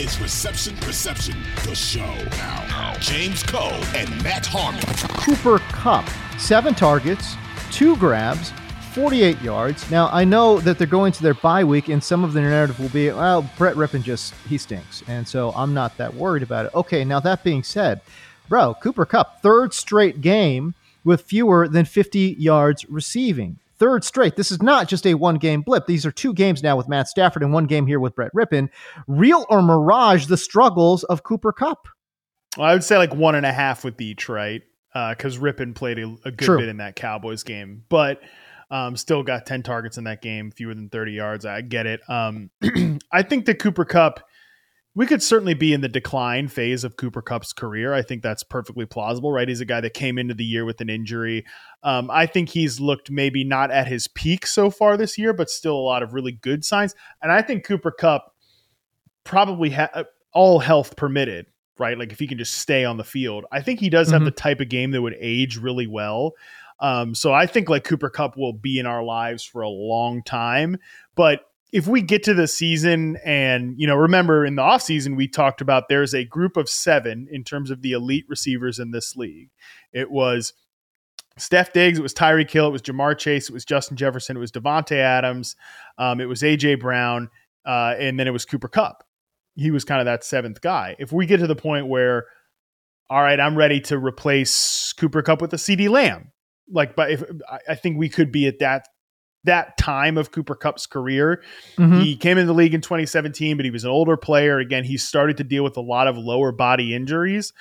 is Reception Perception, the show. Now, James Koh and Matt Harmon. Cooper Kupp, seven targets, two grabs, 48 yards. Now, I know that they're going to their bye week, and some of the narrative will be, well, Brett Rypien just, he stinks. And so I'm not that worried about it. Okay, now that being said, bro, Cooper Kupp, third straight game with fewer than 50 yards receiving. Third straight. This is not just a one game blip. These are two games now with Matt Stafford and one game here with Brett Rypien. Real or mirage the struggles of Cooper Kupp? Well, I would say like one and a half with each, right? Because uh, Rypien played a, a good True. bit in that Cowboys game, but um, still got 10 targets in that game, fewer than 30 yards. I get it. Um, I think that Cooper Kupp we could certainly be in the decline phase of Cooper Kupp's career. I think that's perfectly plausible, right? He's a guy that came into the year with an injury. Um, I think he's looked maybe not at his peak so far this year, but still a lot of really good signs. And I think Cooper Kupp probably ha- all health permitted, right? Like if he can just stay on the field, I think he does have Mhm. the type of game that would age really well. Um, so I think like Cooper Kupp will be in our lives for a long time. But if we get to the season and, you know, remember in the offseason, we talked about there's a group of seven in terms of the elite receivers in this league. It was Steph Diggs, it was Tyreek Hill, it was Ja'Marr Chase, it was Justin Jefferson, it was Davante Adams, um, it was AJ Brown, uh, and then it was Cooper Kupp. He was kind of that seventh guy. If we get to the point where, all right, I'm ready to replace Cooper Kupp with a CeeDee Lamb, like, but if I- I think we could be at that that time of Cooper Kupp's career. Mhm. He came in the league in 2017, but he was an older player. Again, he started to deal with a lot of lower body injuries.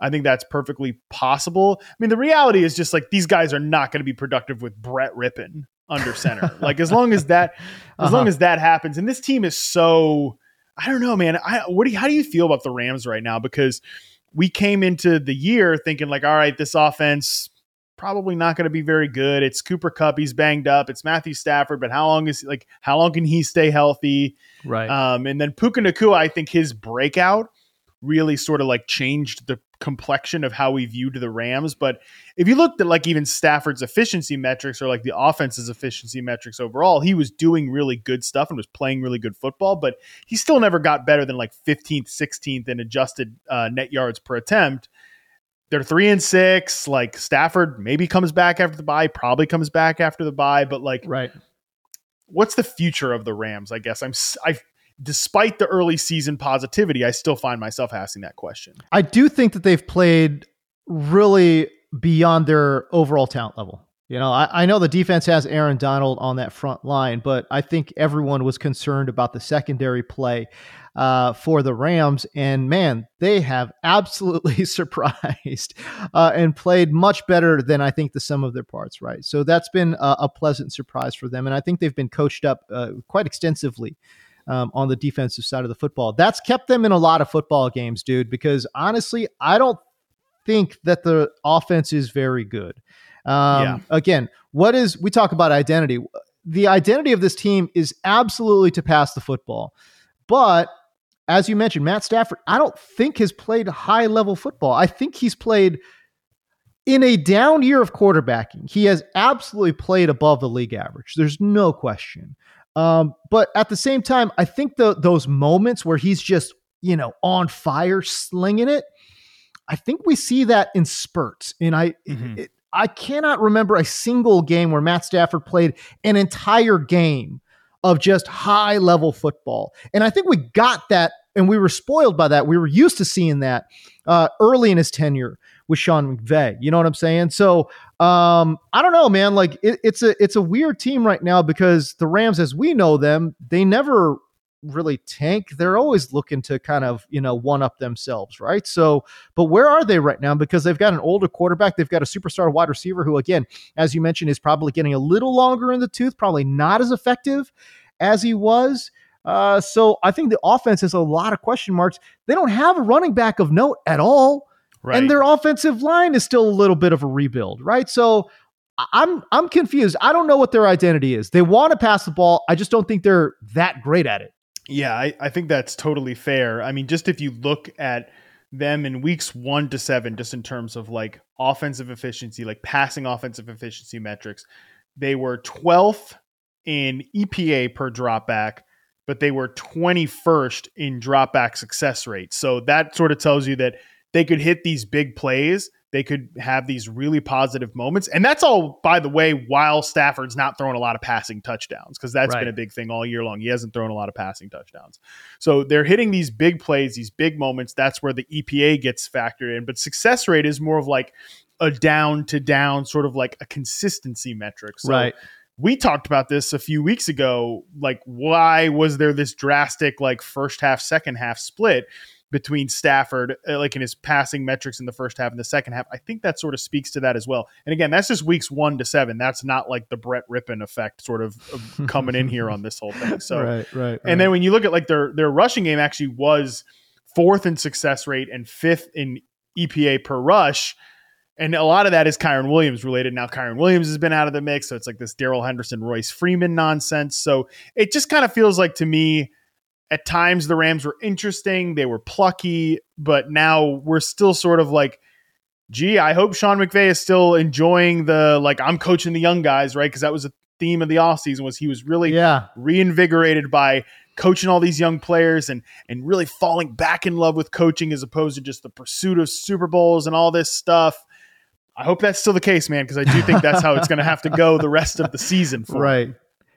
I think that's perfectly possible. I mean, the reality is just like these guys are not going to be productive with Brett Rypien under center. like as long as that, as Uh-huh. long as that happens, and this team is so, I don't know, man. I what do you, how do you feel about the Rams right now? Because we came into the year thinking like, all right, this offense probably not going to be very good. It's Cooper Kupp, he's banged up. It's Matthew Stafford, but how long is like how long can he stay healthy? Right. Um, and then Puka Nacua, I think his breakout really sort of like changed the complexion of how we viewed the Rams. But if you looked at like even Stafford's efficiency metrics or like the offense's efficiency metrics overall, he was doing really good stuff and was playing really good football, but he still never got better than like 15th, 16th in adjusted uh, net yards per attempt. They're three and six. Like Stafford maybe comes back after the bye, probably comes back after the bye, but like right. what's the future of the Rams? I guess I'm I despite the early season positivity, I still find myself asking that question. I do think that they've played really beyond their overall talent level. You know, I, I know the defense has Aaron Donald on that front line, but I think everyone was concerned about the secondary play. uh, for the Rams. And man, they have absolutely surprised uh, and played much better than I think the sum of their parts, right? So that's been a, a pleasant surprise for them. And I think they've been coached up uh, quite extensively. Um, on the defensive side of the football. That's kept them in a lot of football games, dude, because honestly, I don't think that the offense is very good. Um, yeah. Again, what is, we talk about identity. The identity of this team is absolutely to pass the football. But as you mentioned, Matt Stafford, I don't think has played high level football. I think he's played in a down year of quarterbacking. He has absolutely played above the league average. There's no question. Um, but at the same time, I think the, those moments where he's just, you know, on fire, slinging it, I think we see that in spurts. And I, mm-hmm. it, I cannot remember a single game where Matt Stafford played an entire game of just high level football. And I think we got that and we were spoiled by that. We were used to seeing that uh, early in his tenure with Sean McVay. You know what I'm saying? So um, I don't know, man. Like it, it's a it's a weird team right now because the Rams, as we know them, they never really tank. They're always looking to kind of, you know, one up themselves, right? So, but where are they right now? Because they've got an older quarterback, they've got a superstar wide receiver who, again, as you mentioned, is probably getting a little longer in the tooth, probably not as effective as he was. Uh, so I think the offense has a lot of question marks. They don't have a running back of note at all. Right. And their offensive line is still a little bit of a rebuild, right? So I'm I'm confused. I don't know what their identity is. They want to pass the ball. I just don't think they're that great at it. Yeah, I, I think that's totally fair. I mean, just if you look at them in weeks one to seven, just in terms of like offensive efficiency, like passing offensive efficiency metrics, they were 12th in EPA per dropback, but they were 21st in dropback success rate. So that sort of tells you that they could hit these big plays they could have these really positive moments. And that's all, by the way, while Stafford's not throwing a lot of passing touchdowns, because that's right. been a big thing all year long. He hasn't thrown a lot of passing touchdowns. So they're hitting these big plays, these big moments. That's where the EPA gets factored in. But success rate is more of like a down to down, sort of like a consistency metric. So right we talked about this a few weeks ago like why was there this drastic like first half second half split between Stafford, uh, like in his passing metrics in the first half and the second half. I think that sort of speaks to that as well. And again, that's just weeks one to seven. That's not like the Brett Rypien effect sort of, of coming in here on this whole thing. So, right, right, right. And then when you look at like their their rushing game, actually was fourth in success rate and fifth in EPA per rush. And a lot of that is Kyren Williams related. Now Kyren Williams has been out of the mix, so it's like this Darrell Henderson, Royce Freeman nonsense. So it just kind of feels like to me at times the Rams were interesting, they were plucky, but now we're still sort of like, gee, I hope Sean McVay is still enjoying the like I'm coaching the young guys, right? Because that was a theme of the offseason was he was really yeah. reinvigorated by coaching all these young players and and really falling back in love with coaching as opposed to just the pursuit of Super Bowls and all this stuff. I hope that's still the case, man, because I do think that's how it's going to have to go the rest of the season. For right.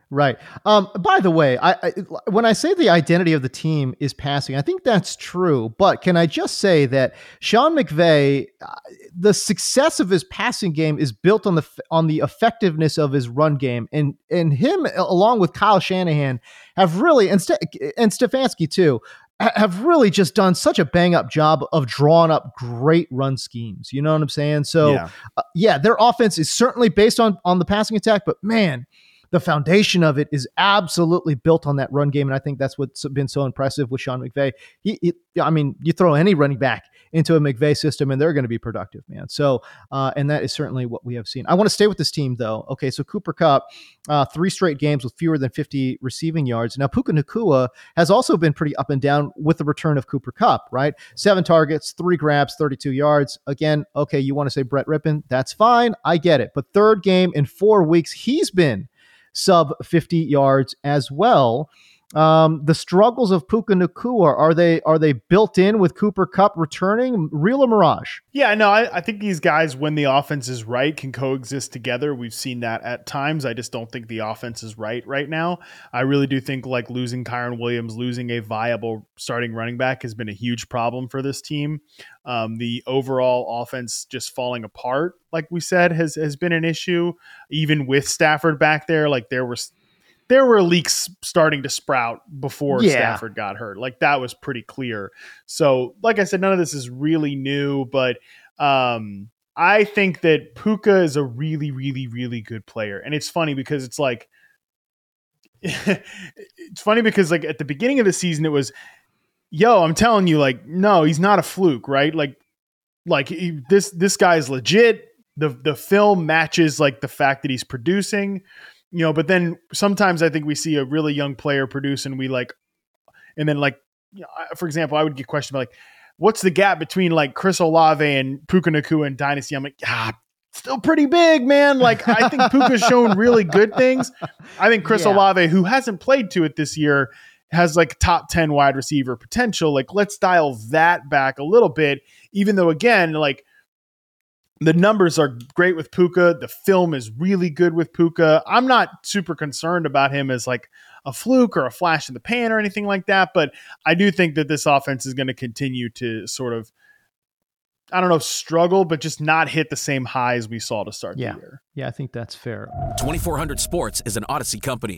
Right. Um, by the way, I, I, when I say the identity of the team is passing, I think that's true. But can I just say that Sean McVay, uh, the success of his passing game is built on the on the effectiveness of his run game, and and him along with Kyle Shanahan have really and St- and Stefanski too have really just done such a bang up job of drawing up great run schemes. You know what I'm saying? So yeah, uh, yeah their offense is certainly based on on the passing attack, but man the foundation of it is absolutely built on that run game. And I think that's what's been so impressive with Sean McVay. He, he I mean, you throw any running back into a McVay system and they're going to be productive, man. So, uh, and that is certainly what we have seen. I want to stay with this team though. Okay. So Cooper Kupp, uh, three straight games with fewer than 50 receiving yards. Now, Puka Nacua has also been pretty up and down with the return of Cooper Kupp, right? Seven targets, three grabs, 32 yards. Again, okay, you want to say Brett Rypien? That's fine. I get it. But third game in four weeks, he's been sub 50 yards as well. Um, the struggles of Puka Nacua are they are they built in with Cooper Kupp returning, real or mirage? Yeah, no, I, I, think these guys, when the offense is right, can coexist together. We've seen that at times. I just don't think the offense is right right now. I really do think like losing Kyren Williams, losing a viable starting running back, has been a huge problem for this team. Um, the overall offense just falling apart, like we said, has has been an issue. Even with Stafford back there, like there was there were leaks starting to sprout before Yeah. Stafford got hurt. Like that was pretty clear. So, like I said, none of this is really new, but um, I think that Puka is a really, really, really good player. And it's funny because it's like, it's funny because like at the beginning of the season, it was, yo, I'm telling you, like, no, he's not a fluke, right? Like, like he, this this guy's legit. The the film matches like the fact that he's producing, you know. But then sometimes I think we see a really young player produce, and we like, and then like, you know, for example, I would get questioned like, what's the gap between like Chris Olave and Puka Nacua and Dynasty? I'm like, ah, still pretty big, man. Like I think Puka's shown really good things. I think Chris Yeah. Olave, who hasn't played to it this year, has like top 10 wide receiver potential. Like let's dial that back a little bit, even though again, like the numbers are great with Puka. The film is really good with Puka. I'm not super concerned about him as like a fluke or a flash in the pan or anything like that, but I do think that this offense is going to continue to sort of I don't know, struggle, but just not hit the same highs we saw to start Yeah. the year. Yeah, I think that's fair. 2400 Sports is an Audacy company.